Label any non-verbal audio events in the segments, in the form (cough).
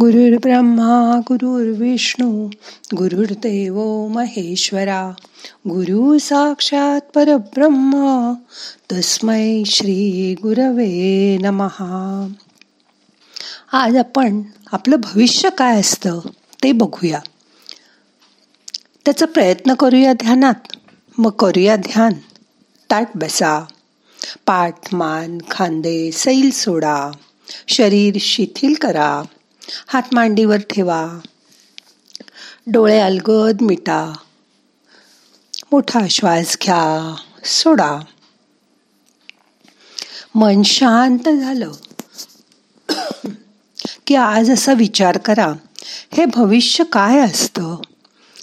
गुरुर् ब्रह्मा गुरुर्विष्णू गुरुर्देव महेश्वरा गुरु साक्षात परब्रह्म तस्मै श्री गुरवे नमहा आज आपण आपलं भविष्य काय असतं ते बघूया. त्याचा प्रयत्न करूया ध्यानात. मग करूया ध्यान. ताट बसा. पाठ मान खांदे सैल सोडा. शरीर शिथिल करा. हात मांडीवर ठेवा. डोळे अलगद मिटा. मोठा श्वास घ्या. सोडा. मन शांत झालं. की आज असा विचार करा हे भविष्य काय असतं?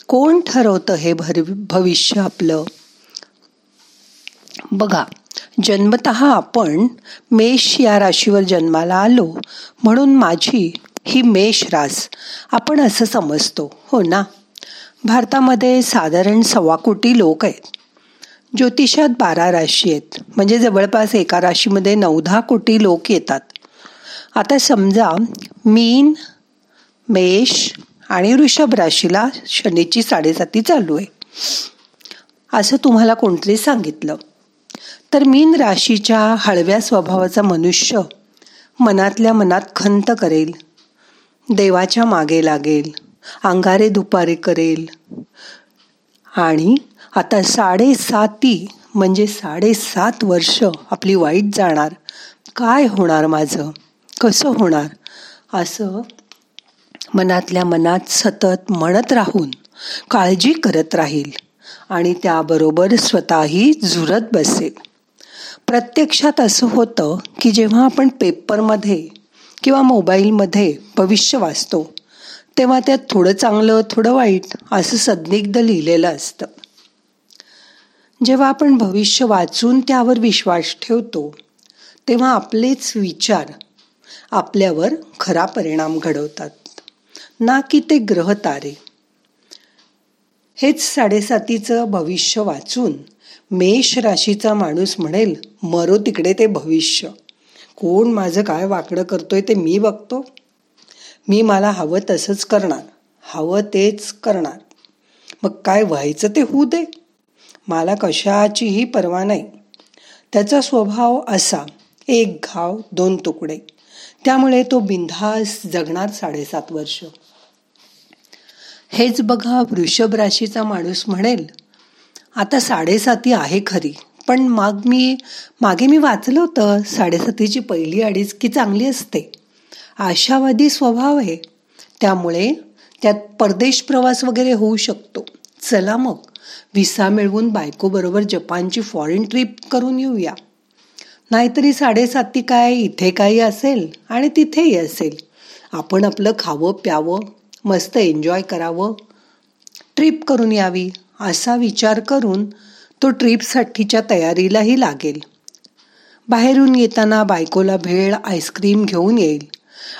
कोण ठरवतं हे भविष्य आपलं? बघा जन्मत आपण मेष या राशीवर जन्माला आलो म्हणून माझी ही मेष रास आपण असं समजतो हो ना? भारतामध्ये साधारण सव्वा कोटी लोक आहेत. ज्योतिषात बारा राशी आहेत. म्हणजे जवळपास एका राशीमध्ये नऊ दहा कोटी लोक येतात. आता समजा मीन मेष आणि वृषभ राशीला शनीची साडेसाती चालू आहे. असं तुम्हाला कोणतरी सांगितलं. तर मीन राशीच्या हळव्या स्वभावाचा मनुष्य मनातल्या मनात खंत करेल. देवाच्या मागे लागेल अंगारे दुपारे करेल. आणि आता साडेसाती म्हणजे साडेसात वर्ष आपली वाईट जाणार. काय होणार माझं? कसं होणार? असं मनातल्या मनात सतत म्हणत राहून काळजी करत राहील आणि त्याबरोबर स्वतःही झुरत बसेल. प्रत्यक्षात असं होतं की जेव्हा आपण पेपरमध्ये किंवा मोबाईलमध्ये भविष्य वाचतो तेव्हा त्यात थोडं चांगलं थोडं वाईट असं सद्निग्ध लिहिलेलं असतं. जेव्हा आपण भविष्य वाचून त्यावर विश्वास ठेवतो तेव्हा आपलेच विचार आपल्यावर खरा परिणाम घडवतात. ना की ते ग्रह तारे. हेच साडेसातीचं भविष्य वाचून मेष राशीचा माणूस म्हणेल मरो तिकडे ते भविष्य. कोण माझं काय वाकडं करतोय ते मी बघतो. मी मला हवं तसंच करणार. हवं तेच करणार. मग काय व्हायचं ते होऊ दे. मला कशाचीही पर्वा नाही. त्याचा स्वभाव असा. एक घाव दोन तुकडे. त्यामुळे तो बिंधास जगणार साडेसात वर्ष. हेच बघा वृषभ राशीचा माणूस म्हणेल आता साडेसाती आहे खरी. पण मग मी मागे मी वाचलं होतं साडेसातीची पहिली अडीच की चांगली असते. आशावादी स्वभाव आहे. त्यामुळे त्यात परदेश प्रवास वगैरे होऊ शकतो. चला मग व्हिसा मिळवून बायकोबरोबर जपानची फॉरेन ट्रिप करून येऊया. नाहीतरी साडेसाती काय इथे काही असेल आणि तिथेही असेल. आपण आपलं खावं प्यावं मस्त एन्जॉय करावं. ट्रिप करून यावी असा विचार करून तो ट्रीपसाठीच्या तयारीलाही लागेल. बाहेरून येताना बायकोला भेळ आईस्क्रीम घेऊन येईल.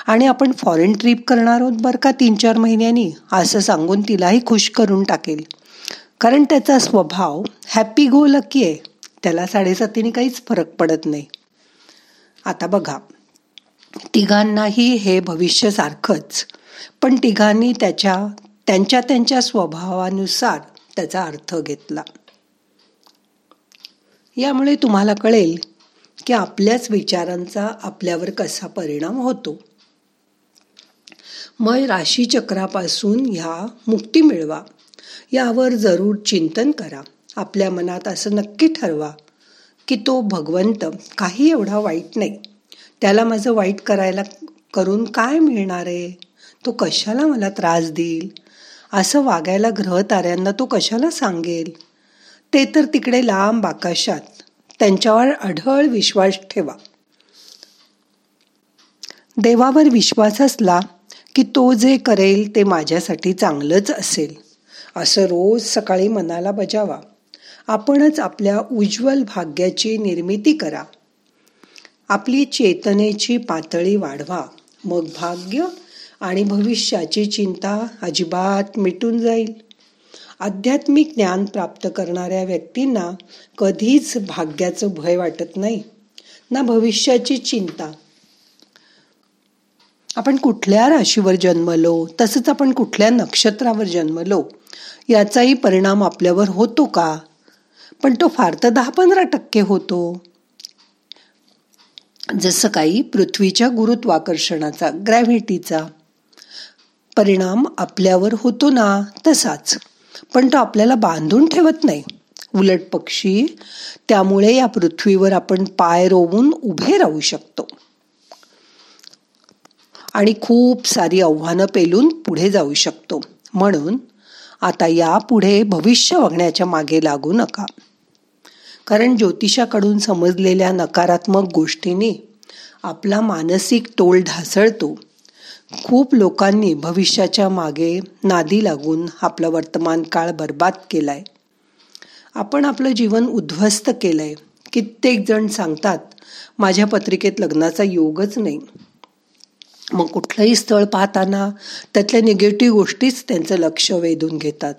आणि आपण फॉरेन ट्रिप करणार आहोत बरं का तीन चार महिन्यांनी? असं सांगून तिलाही खुश करून टाकेल. कारण त्याचा स्वभाव हॅपी गो लकी आहे. त्याला साडेसातीने काहीच फरक पडत नाही. आता बघा. तिघांनाही हे भविष्य सारखंच. पण तिघांनी त्याच्या त्यांच्या त्यांच्या स्वभावानुसार त्याचा अर्थ घेतला. यामुळे तुम्हाला कळेल की आपल्याच विचारांचा आपल्यावर कसा परिणाम होतो. मग राशीचक्रापासून ह्या मुक्ती मिळवा. यावर जरूर चिंतन करा. आपल्या मनात असं नक्की ठरवा की तो भगवंत काही एवढा वाईट नाही. त्याला माझं वाईट करायला करून काय मिळणार आहे? तो कशाला मला त्रास देईल? असं वागायला ग्रह ताऱ्यांना तो कशाला सांगेल? ते तर तिकडे लांब आकाशात. त्यांच्यावर अढळ विश्वास ठेवा. देवावर विश्वास असला की तो जे करेल ते माझ्यासाठी चांगलंच असेल. असं रोज सकाळी मनाला बजावा. आपणच आपल्या उज्ज्वल भाग्याची निर्मिती करा. आपली चेतनेची पातळी वाढवा. मग भाग्य आणि भविष्याची चिंता अजिबात मिटून जाईल. आध्यात्मिक ज्ञान प्राप्त करणाऱ्या व्यक्तींना कधीच भाग्याचं भय वाटत नाही ना भविष्याची चिंता. आपण कुठल्या राशीवर जन्मलो तसंच आपण कुठल्या नक्षत्रावर जन्मलो याचाही परिणाम आपल्यावर होतो का? पण तो फार तर दहा पंधरा टक्के होतो. जसं काही पृथ्वीच्या गुरुत्वाकर्षणाचा ग्रॅव्हिटीचा परिणाम आपल्यावर होतो ना तसाच. पण तो आपल्याला बांधून ठेवत नाही. उलट पक्षी त्यामुळे या पृथ्वीवर आपण पाय रोवून उभे राहू शकतो. आणि खूप सारी आव्हानं पेलून पुढे जाऊ शकतो. म्हणून आता यापुढे भविष्य बघण्याच्या मागे लागू नका. कारण ज्योतिषाकडून समजलेल्या नकारात्मक गोष्टीने आपला मानसिक तोल ढासळतो. खूप लोकांनी भविष्याच्या मागे नादी लागून आपला वर्तमान काळ बर्बाद केलाय. आपण आपलं जीवन उद्ध्वस्त केलंय. कित्येक जण सांगतात माझ्या पत्रिकेत लग्नाचा योगच नाही. मग कुठलंही स्थळ पाहताना त्यातल्या निगेटिव्ह गोष्टीच त्यांचं लक्ष वेधून घेतात.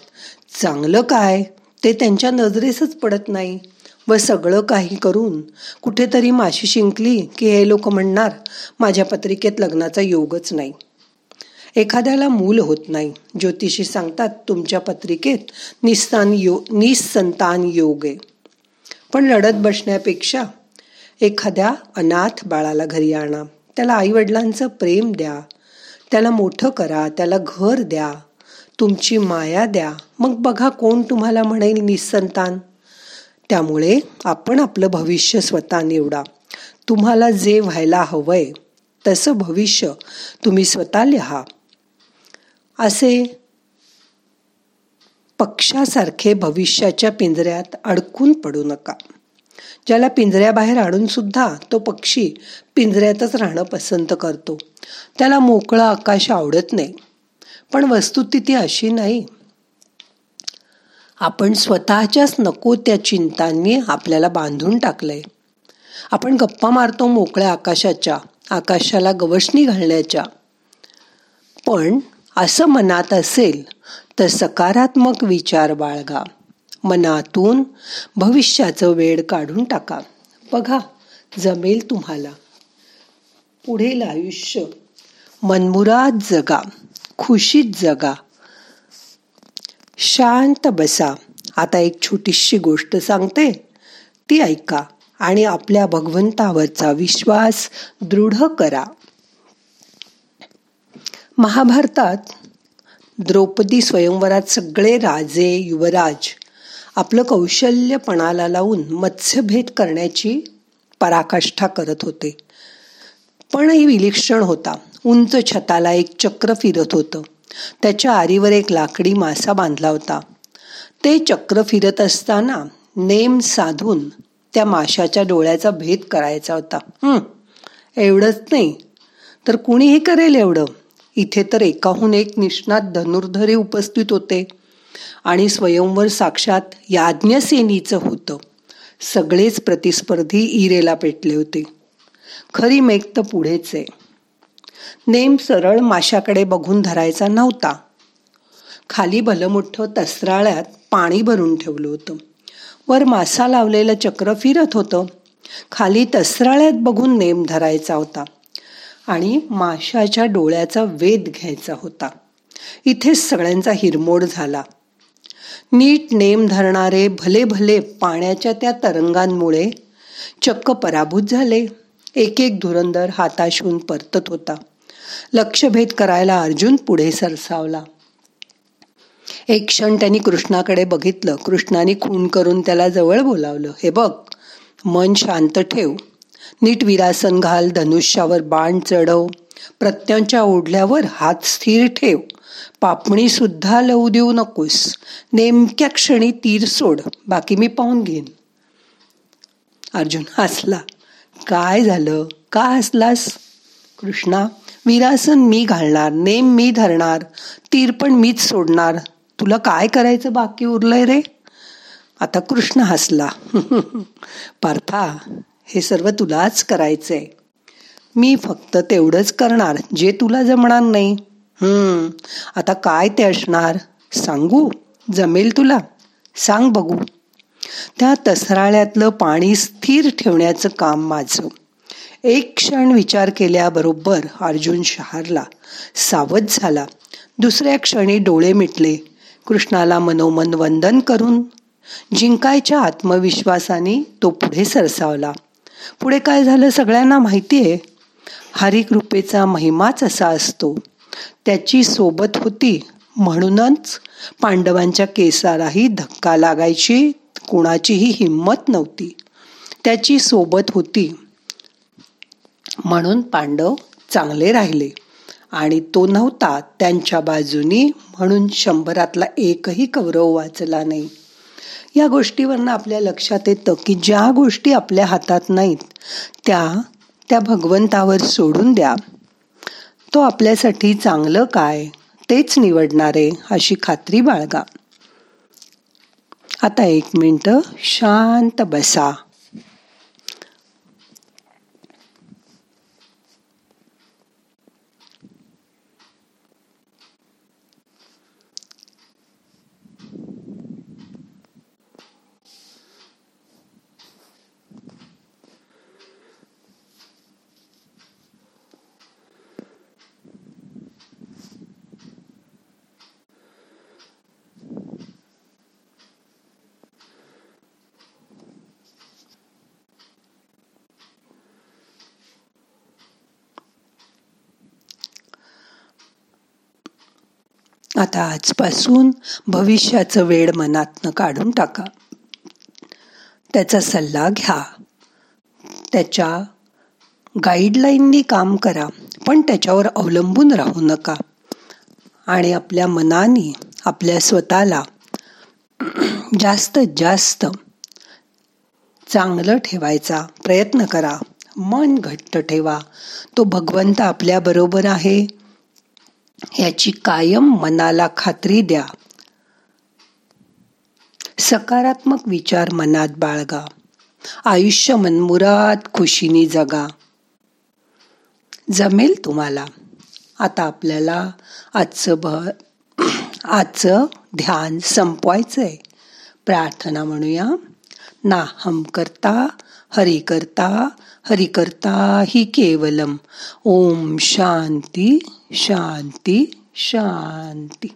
चांगलं काय? ते त्यांच्या नजरेसच पडत नाही. व सगळं काही करून कुठेतरी माशी शिंकली की हे लोक म्हणणार माझ्या पत्रिकेत लग्नाचा योगच नाही. एखाद्याला मूल होत नाही. ज्योतिषी सांगतात तुमच्या पत्रिकेत निस्तान यो निसंतान योग आहे. पण लढत बसण्यापेक्षा एखाद्या अनाथ बाळाला घरी आणा. त्याला आईवडिलांचं प्रेम द्या. त्याला मोठं करा. त्याला घर द्या. तुमची माया द्या. मग बघा कोण तुम्हाला म्हणेल निसंतान. त्यामुळे आपण आपलं भविष्य स्वतः निवडा. तुम्हाला जे व्हायला हवंय तसं भविष्य तुम्ही स्वतः लिहा. असे पक्षासारखे भविष्याच्या पिंजऱ्यात अडकून पडू नका. ज्याला पिंजऱ्याबाहेर आणून सुद्धा तो पक्षी पिंजऱ्यातच राहणं पसंत करतो. त्याला मोकळं आकाश आवडत नाही. पण वस्तुस्थिती अशी नाही आपण स्वतःच्याच नको त्या चिंतांनी आपल्याला बांधून टाकलंय. आपण गप्पा मारतो मोकळ्या आकाशाच्या आकाशाला गवसणी घालण्याच्या. पण असं मनात असेल तर सकारात्मक विचार बाळगा. मनातून भविष्याचं वेळ काढून टाका. बघा जमेल तुम्हाला. पुढील आयुष्य. मनमुराद जगा. खुशीत जगा. शांत बसा. आता एक छोटीशी गोष्ट सांगते. ती ऐका आणि आपल्या भगवंतावरचा विश्वास दृढ करा. महाभारतात द्रौपदी स्वयंवरात सगळे राजे युवराज आपलं कौशल्य पणाला लावून मत्स्यभेद करण्याची पराकाष्ठा करत होते. पणही विलक्षण होता. उंच छताला एक चक्र फिरत होतं. त्याच्या आरीवर एक लाकडी मासा बांधला होता. ते चक्र फिरत असताना नेम साधून त्या माशाच्या डोळ्याचा भेद करायचा होता. एवढंच नाही तर कुणी हे करेल एवढं? इथे तर एकाहून एक निष्णात धनुर्धरे उपस्थित होते आणि स्वयंवर साक्षात याज्ञसेनीचं होतं. सगळेच प्रतिस्पर्धी इरेला पेटले होते. खरी मेघ तर पुढेच आहे. नेम सरळ माशाकडे बघून धरायचा नव्हता. खाली भलमोठं तसराळ्यात पाणी भरून ठेवलं होतं. वर मासा लावलेलं चक्र फिरत होतं. खाली तसराळ्यात बघून नेम धरायचा होता आणि माशाच्या डोळ्याचा वेध घ्यायचा होता. इथेच सगळ्यांचा हिरमोड झाला. नीट नेम धरणारे भले भले पाण्याच्या त्या तरंगांमुळे चक्क पराभूत झाले. एक एक धुरंदर हाताशून परतत होता. लक्षभेद करायला अर्जुन पुढे सरसावला. एक क्षण त्यांनी कृष्णाकडे बघितलं. कृष्णाने खून करून त्याला जवळ बोलावलं. हे बघ मन शांत ठेव. नीट विरासन घाल धनुष्यावर बाण चढव. प्रत्यांच्या ओढल्यावर हात स्थिर ठेव. पापणी सुद्धा लवू देऊ नकोस. नेमक्या क्षणी तीर सोड. बाकी मी पाहून घेईन. अर्जुन हसला. काय झालं? का हसलास? कृष्णा विरासन मी घालणार नेम मी धरणार तीर पण मीच सोडणार. तुला काय करायचं बाकी उरलंय रे? आता कृष्ण हसला. (laughs) पार्था हे सर्व तुलाच करायचंय. मी फक्त तेवढंच करणार जे तुला जमणार नाही. हम्म आता काय ते असणार? सांगू? जमेल तुला? सांग बघू. त्या तसराळ्यातलं पाणी स्थिर ठेवण्याचं काम माझं. एक क्षण विचार केल्याबरोबर अर्जुन शहारला सावध झाला. दुसऱ्या क्षणी डोळे मिटले. कृष्णाला मनोमन वंदन करून जिंकायच्या आत्मविश्वासाने तो पुढे सरसावला. पुढे काय झालं सगळ्यांना माहिती आहे हरिकृपेचा महिमाच असा असतो. त्याची सोबत होती म्हणूनच पांडवांच्या केसालाही धक्का लागायची कोणाचीही हिंमत नव्हती. त्याची सोबत होती म्हणून पांडव चांगले राहिले. आणि तो नव्हता त्यांच्या बाजूनी म्हणून शंभरातला एकही कौरव वाचला नाही. या गोष्टीवरनं आपल्या लक्षात येतं की ज्या गोष्टी आपल्या हातात नाहीत त्या त्या भगवंतावर सोडून द्या. तो आपल्यासाठी चांगलं काय तेच निवडणारे अशी खात्री बाळगा. आता एक मिनटं शांत बसा. आता आजपासून भविष्याचं वेळ मनातनं काढून टाका. त्याचा सल्ला घ्या. त्याच्या गाईडलाईननी काम करा पण त्याच्यावर अवलंबून राहू नका. आणि आपल्या मनाने आपल्या स्वतःला जास्तीत जास्त चांगलं ठेवायचा प्रयत्न करा. मन घट्ट ठेवा. तो भगवंत आपल्याबरोबर आहे. याची कायम मनाला खात्री द्या. सकारात्मक विचार मनात बाळगा. आयुष्य मनमुरात खुशीनी जगा. जमेल तुम्हाला. आता आपल्याला आजचं भ आजचं ध्यान संपवायचं आहे प्रार्थना म्हणूया. ना हम करता हरि करता हरि करता ही केवलम. ओम शांती. शांती शांती.